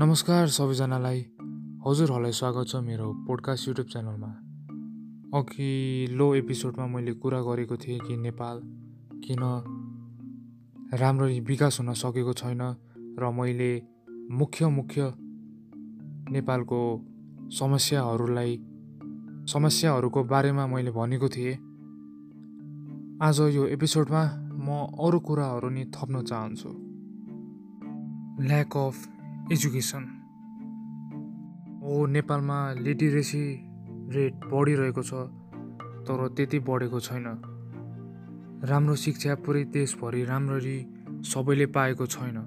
नमस्कार सबैजनालाई। हजुरहरूलाई स्वागत छ मेरो पोडकास्ट युट्युब च्यानलमा। अघिल्लो एपिसोडमा मैले कुरा गरेको थिएँ कि नेपाल किन राम्ररी विकास हुन सकेको छैन र मैले मुख्य मुख्य नेपालको समस्याहरूलाई समस्याहरूको बारेमा मैले भनेको थिएँ। आज यो एपिसोडमा म अरू कुराहरू नि थप्न चाहन्छु। Lack of education. हो नेपालमा लिटरेसी रेट बढिरहेको छ तर त्यति बढेको छैन। राम्रो शिक्षा पुरै देशभरि राम्ररी सबैले पाएको छैन।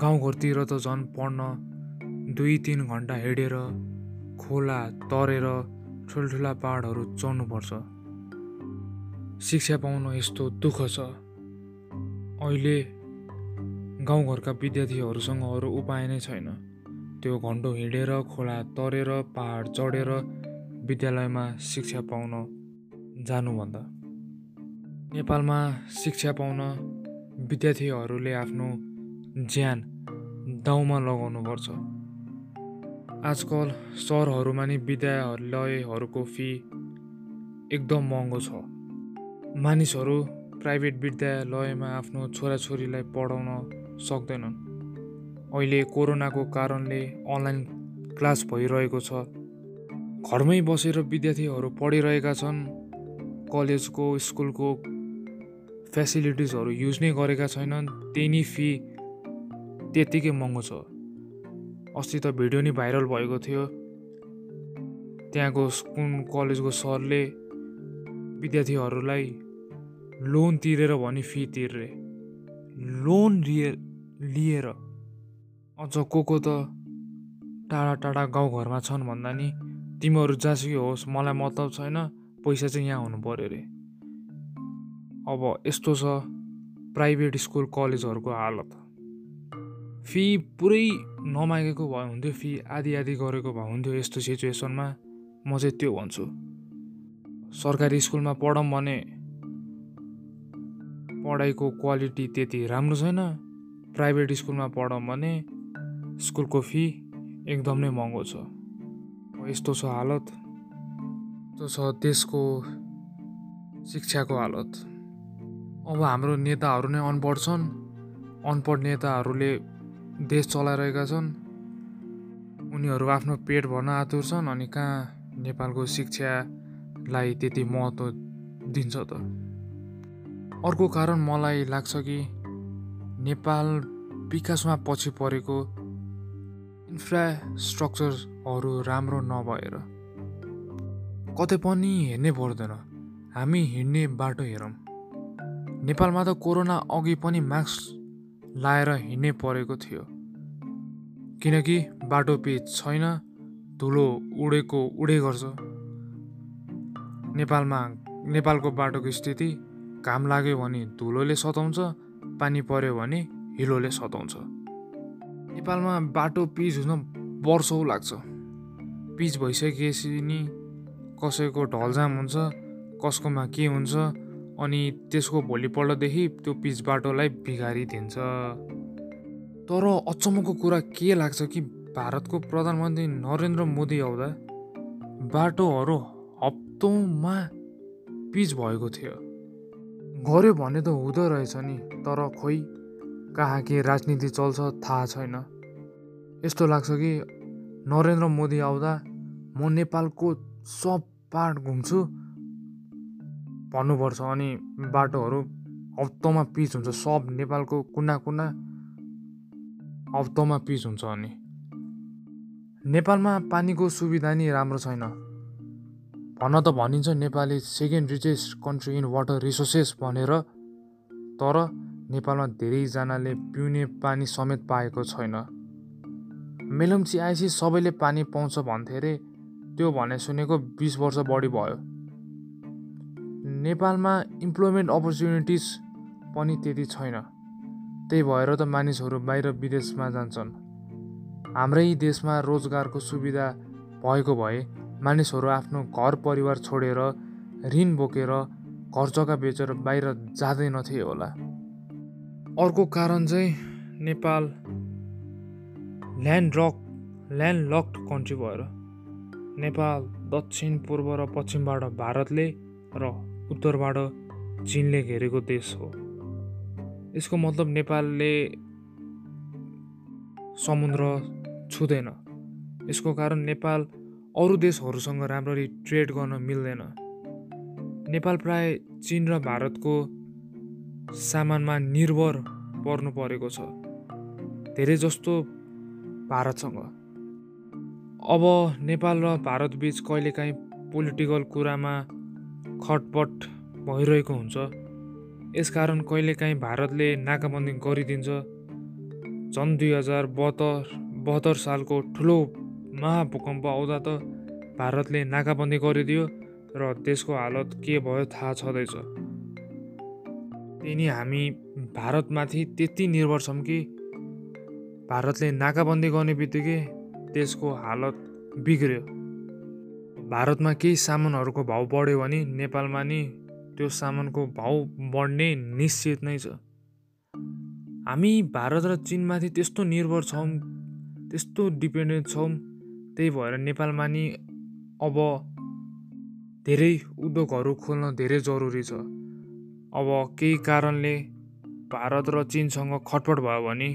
गाउँघरतिर त झन् पढ्न दुई तिन घन्टा हिँडेर खोला तरेर ठुल्ठुला पाहाडहरू चढ्नुपर्छ। शिक्षा पाउन यस्तो दुःख छ। अहिले गाउँघरका विद्यार्थीहरूसँग अरू उपाय नै छैन। त्यो घन्टो हिँडेर खोला तरेर पहाड चढेर विद्यालयमा शिक्षा पाउन जानुभन्दा। नेपालमा शिक्षा पाउन विद्यार्थीहरूले आफ्नो ज्यान दाउमा लगाउनुपर्छ। आजकल सहरहरूमा नि विद्यालयहरूको फी एकदम महँगो छ। मानिसहरू प्राइभेट विद्यालयमा आफ्नो छोराछोरीलाई पढाउन सक्दैनन्। अहिले कोरोनाको कारणले अनलाइन क्लास भइरहेको छ। घरमै बसेर विद्यार्थीहरू पढिरहेका छन्। कलेजको स्कुलको फेसिलिटिजहरू युज नै गरेका छैनन्। त्यही नै फी त्यत्तिकै महँगो छ। अस्ति त भिडियो नि भाइरल भएको थियो। त्यहाँको स्कुल कलेजको सरले विद्यार्थीहरूलाई लोन तिरेर भने फी तिर्रे। लोन लिए लिएर अझ को को त टाढा टाढा गाउँघरमा छन् भन्दा नि तिमीहरू जहाँसुकै होस् मलाई मतलब छैन पैसा चाहिँ यहाँ हुनु पऱ्यो अरे। अब यस्तो छ प्राइभेट स्कुल कलेजहरूको हालत। फी पुरै नमागेको भए हुन्थ्यो फी आधी आधी गरेको भए हुन्थ्यो यस्तो सिचुएसनमा म चाहिँ त्यो भन्छु। सरकारी स्कुलमा पढौँ भने पढाइको क्वालिटी त्यति राम्रो छैन। प्राइभेट स्कुलमा पढौँ भने स्कुलको फी एकदम नै महँगो छ। यस्तो छ हालत यस्तो छ देशको शिक्षाको हालत। अब हाम्रो नेताहरू नै अनपढ छन् अनपढ नेताहरूले देश चलाइरहेका छन्। उनीहरू आफ्नो पेट भर्न आतुर छन् अनि कहाँ नेपालको शिक्षालाई त्यति महत्त्व दिन्छ त? अर्को कारण मलाई लाग्छ कि नेपाल विकासमा पछि परेको इन्फ्रास्ट्रक्चरहरू राम्रो नभएर। कतै पनि हेर्नै पर्दैन। हामी हिँड्ने बाटो हेरौँ। नेपालमा त कोरोना अघि पनि मास्क लाएर हिँड्नै परेको थियो। किनकि बाटो पिच छैन धुलो उडेको उडे गर्छ। नेपालमा नेपालको बाटोको स्थिति घाम लाग्यो भने धुलोले सताउँछ पानी पऱ्यो भने हिलोले सताउँछ। नेपालमा बाटो पिच हुन वर्षौँ लाग्छ। पिच भइसकेपछि नि कसैको ढलजाम हुन्छ कसकोमा के हुन्छ अनि त्यसको भोलिपल्टदेखि त्यो पिच बाटोलाई बिगारिदिन्छ। तर अचम्मको कुरा के लाग्छ कि भारतको प्रधानमन्त्री नरेन्द्र मोदी आउँदा बाटोहरू हप्तौँमा पिच भएको थियो। गऱ्यो भने त हुँदो रहेछ नि तर खोइ कहाँ के राजनीति चल्छ थाहा छैन। यस्तो लाग्छ कि नरेन्द्र मोदी आउँदा म नेपालको सब पार्ट घुम्छु भन्नुपर्छ अनि बाटोहरू हप्तामा पिच हुन्छ सब नेपालको कुना कुना हप्तामा पिच हुन्छ अनि। नेपालमा पानीको सुविधा नि राम्रो छैन। भन्न त भनिन्छ Nepali second richest country in water resources भनेर तर नेपालमा धेरैजनाले पिउने पानी समेत पाएको छैन। मेलम्ची आएपछि सबैले पानी पाउँछ भन्थे अरे त्यो भने सुनेको बिस वर्ष बढी भयो। नेपालमा इम्प्लोइमेन्ट अपर्च्युनिटिज पनि त्यति छैन। त्यही भएर त मानिसहरू बाहिर विदेशमा जान्छन्। हाम्रै देशमा रोजगारको सुविधा भएको भए मानिसहरू आफ्नो घर परिवार छोडेर ऋण बोकेर घर जग्गा बेचेर बाहिर जाँदैनथे होला। अर्को कारण चाहिँ Nepal land rock land locked country भएर नेपाल दक्षिण पूर्व र पश्चिमबाट भारतले र उत्तरबाट चिनले घेरेको देश हो। यसको मतलब नेपालले समुद्र छुँदैन। यसको कारण नेपाल अरू देशहरूसँग राम्ररी ट्रेड गर्न मिल्दैन। नेपाल प्राय चिन र भारतको सामानमा निर्भर पर्नु परेको छ। धेरै जस्तो भारतसँग। अब नेपाल र भारतबिच कहिलेकाहीँ पोलिटिकल कुरामा खटपट भइरहेको हुन्छ। यसकारण कहिलेकाहीँ भारतले नाकाबन्दी गरिदिन्छ। सन् दुई हजार बहत्तर बहत्तर सालको ठुलो महाभूकम्प आउँदा त भारतले नाकाबन्दी गरिदियो र देशको हालत के भयो थाहा छँदैछ। त्यही हामी भारतमाथि त्यति निर्भर छौँ कि भारतले नाकाबन्दी गर्ने बित्तिकै देशको हालत बिग्रियो। भारतमा केही सामानहरूको भाउ बढ्यो भने नेपालमा नि त्यो सामानको भाउ बढ्ने निश्चित नै छ। हामी भारत र चिनमाथि त्यस्तो निर्भर छौँ त्यस्तो डिपेन्डेन्ट छौँ त्यही भएर नेपालमा नि अब धेरै उद्योगहरू खोल्न धेरै जरुरी छ। अब केही कारणले भारत र चिनसँग खटपट भयो भने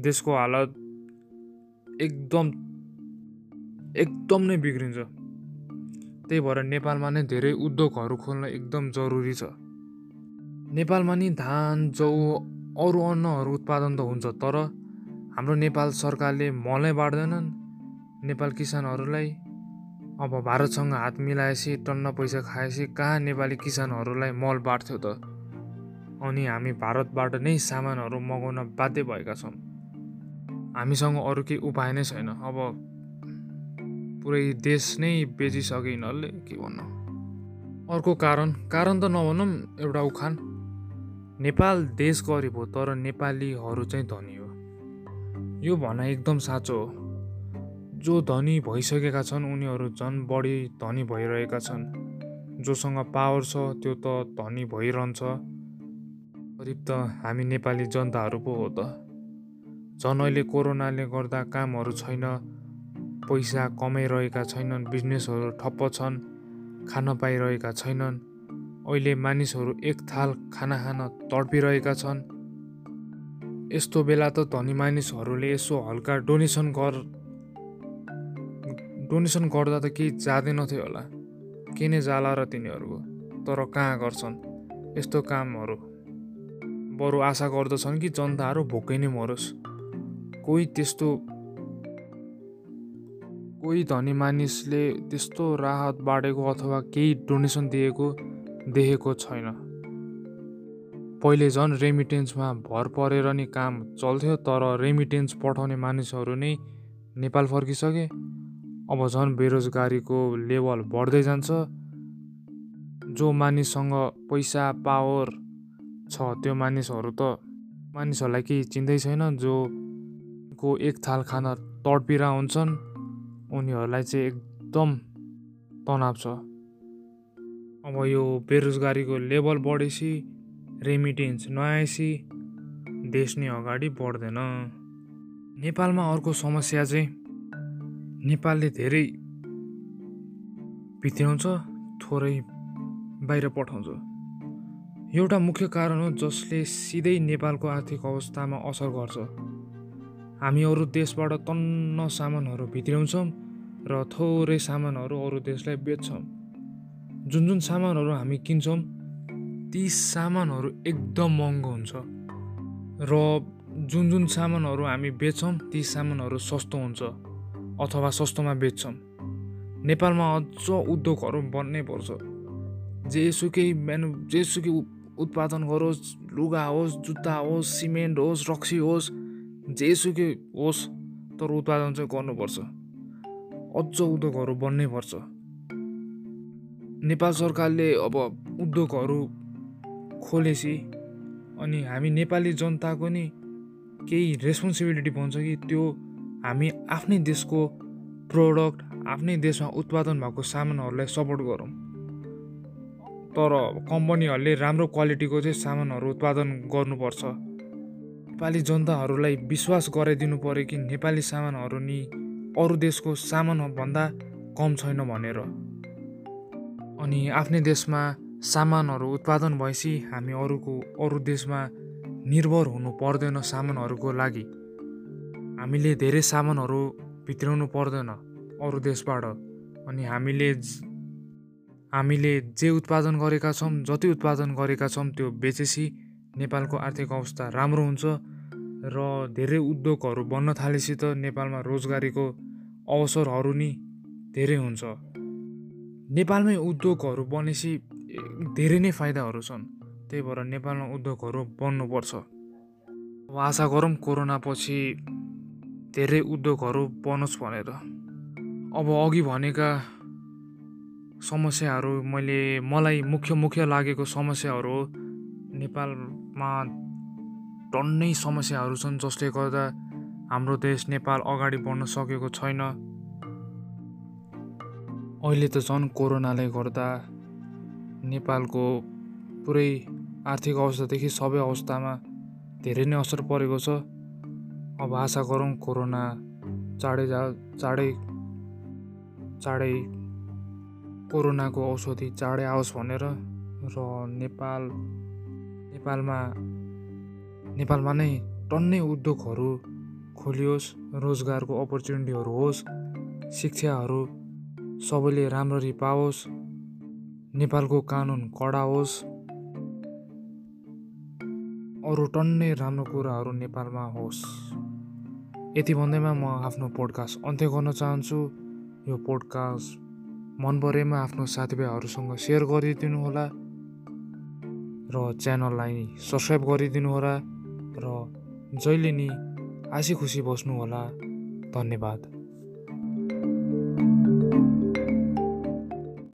देशको हालत एकदम एकदम नै बिग्रिन्छ। त्यही भएर नेपालमा नै धेरै उद्योगहरू खोल्न एकदम जरुरी छ। नेपालमा नि धान जौ अरू अन्नहरू उत्पादन त हुन्छ तर हाम्रो नेपाल सरकारले मलै बाँड्दैनन्। नेपाल किसानहरूलाई अब भारतसँग हात मिलाएपछि टन्न पैसा खाएपछि कहाँ नेपाली किसानहरूलाई मल बाँड्थ्यो त? अनि हामी भारतबाट नै सामानहरू मगाउन बाध्य भएका छौँ। हामीसँग अरू केही उपाय नै छैन। अब पुरै देश नै बेचिसके यिनीहरूले के भन्नु? अर्को कारण कारण त नभनौँ एउटा उखान। नेपाल देश गरिब हो तर नेपालीहरू चाहिँ धनी हो। यो भनाइ एकदम साँचो हो। जो धनी भइसकेका छन् उनीहरू झन् बढी धनी भइरहेका छन्। जोसँग पावर छ त्यो त धनी भइरहन्छ। गरिब त हामी नेपाली जनताहरू पो हो त। झन् अहिले कोरोनाले गर्दा कामहरू छैन पैसा कमाइरहेका छैनन् बिजनेसहरू ठप्प छन् खान पाइरहेका छैनन्। अहिले मानिसहरू एक थाल खाना खान तडपिरहेका छन्। यस्तो बेला त धनी मानिसहरूले यसो हल्का डोनेसन गर डोनेसन गर्दा त केही जाँदैनथ्यो होला। के नै जाला र तिनीहरूको। तर कहाँ गर्छन्? यस्तो कामहरू। बरु आशा गर्दछन् कि जनताहरू भोकै नै मरोस्। कोही त्यस्तो कोही धनी मानिसले त्यस्तो राहत बाँडेको अथवा केही डोनेसन दिएको देखेको छैन। पहिले झन् रेमिटेन्समा भर परेर नि काम चल्थ्यो तर रेमिटेन्स पठाउने मानिसहरू नै नेपाल फर्किसके। अब झन् बेरोजगारीको लेभल बढ्दै जान्छ। जो मानिससँग पैसा पावर छ त्यो मानिसहरू त मानिसहरूलाई केही चिन्दै छैन। जो को एक थाल खाना तडपिरा हुन्छन् उनीहरूलाई चाहिँ एकदम तनाव छ। अब यो बेरोजगारीको लेभल बढेपछि रेमिटेन्स नआएपछि देश नै अगाडि बढ्दैन। नेपालमा अर्को समस्या चाहिँ नेपालले धेरै भित्र्याउँछ थोरै बाहिर पठाउँछ एउटा मुख्य कारण हो जसले सिधै नेपालको आर्थिक अवस्थामा असर गर्छ। हामी अरू देशबाट तन्न सामानहरू भित्र्याउँछौँ र थोरै सामानहरू अरू देशलाई बेच्छौँ। जुन जुन सामानहरू हामी किन्छौँ ती सामानहरू एकदम महँगो हुन्छ। र जुन जुन सामानहरू हामी बेच्छौँ ती सामानहरू सस्तो हुन्छ। अथवा सस्तोमा बेच्छौँ नेपालमा अझ उद्योगहरू बन्नै पर्छ जेसुकै मेनु जेसुकै उत्पादन गरोस् लुगा होस् जुत्ता होस् सिमेन्ट होस् रक्सी होस् जेसुकै होस् तर उत्पादन चाहिँ गर्नुपर्छ अझ उद्योगहरू बन्नै पर्छ नेपाल सरकारले अब उद्योगहरू खोलेपछि अनि हामी नेपाली जनताको नि केही रेस्पोन्सिबिलिटी भन्छ कि त्यो हामी आफ्नै देशको प्रोडक्ट आफ्नै देशमा उत्पादन भएको सामानहरूलाई सपोर्ट गरौँ। तर कम्पनीहरूले राम्रो क्वालिटीको चाहिँ सामानहरू उत्पादन गर्नुपर्छ। नेपाली जनताहरूलाई विश्वास गराइदिनु पऱ्यो कि नेपाली सामानहरू नि अरू देशको सामानभन्दा कम छैन भनेर। अनि आफ्नै देशमा सामानहरू उत्पादन भएपछि हामी अरूको अरू देशमा निर्भर हुनु पर्दैन सामानहरूको लागि। हामीले धेरै सामानहरू भित्राउनु पर्दैन अरू देशबाट। अनि हामीले हामीले जे उत्पादन गरेका छौँ जति उत्पादन गरेका छौँ त्यो बेचेपछि नेपालको आर्थिक अवस्था राम्रो हुन्छ र धेरै उद्योगहरू बन्न थालेपछि त नेपालमा रोजगारीको अवसरहरू नि धेरै हुन्छ। नेपालमै उद्योगहरू बनेपछि धेरै नै फाइदाहरू छन् त्यही भएर नेपालमा उद्योगहरू बन्नुपर्छ। अब आशा गरौँ कोरोना पछि धेरै उद्योगहरू बनोस् भनेर। अब अघि भनेका समस्याहरू मैले मलाई मुख्य मुख्य लागेको समस्याहरू हो नेपालमा टन्नै समस्याहरू छन् जसले गर्दा हाम्रो देश नेपाल अगाडि बढ्न सकेको छैन। अहिले त झन् कोरोनाले गर्दा नेपालको पुरै आर्थिक अवस्थादेखि सबै अवस्थामा धेरै नै असर परेको छ। अब आशा गरौँ कोरोना चाँडै जा चाँडै चाँडै कोरोनाको औषधि चाँडै आओस् भनेर र नेपाल नेपालमा नेपालमा नै टन्नै उद्योगहरू खोलियोस् रोजगारको अपर्च्युनिटीहरू होस् शिक्षाहरू सबैले राम्ररी पाओस् नेपालको कानुन कडा होस्। अरू टन्नै राम्रो कुराहरू नेपालमा होस्। यति भन्दैमा म आफ्नो पोडकास्ट अन्त्य गर्न चाहन्छु। यो पोडकास्ट मन परेमा आफ्नो साथीभाइहरूसँग सेयर गरिदिनु होला र च्यानललाई सब्सक्राइब गरिदिनु होला र जहिले नि हाँसी खुसी बस्नु होला। धन्यवाद।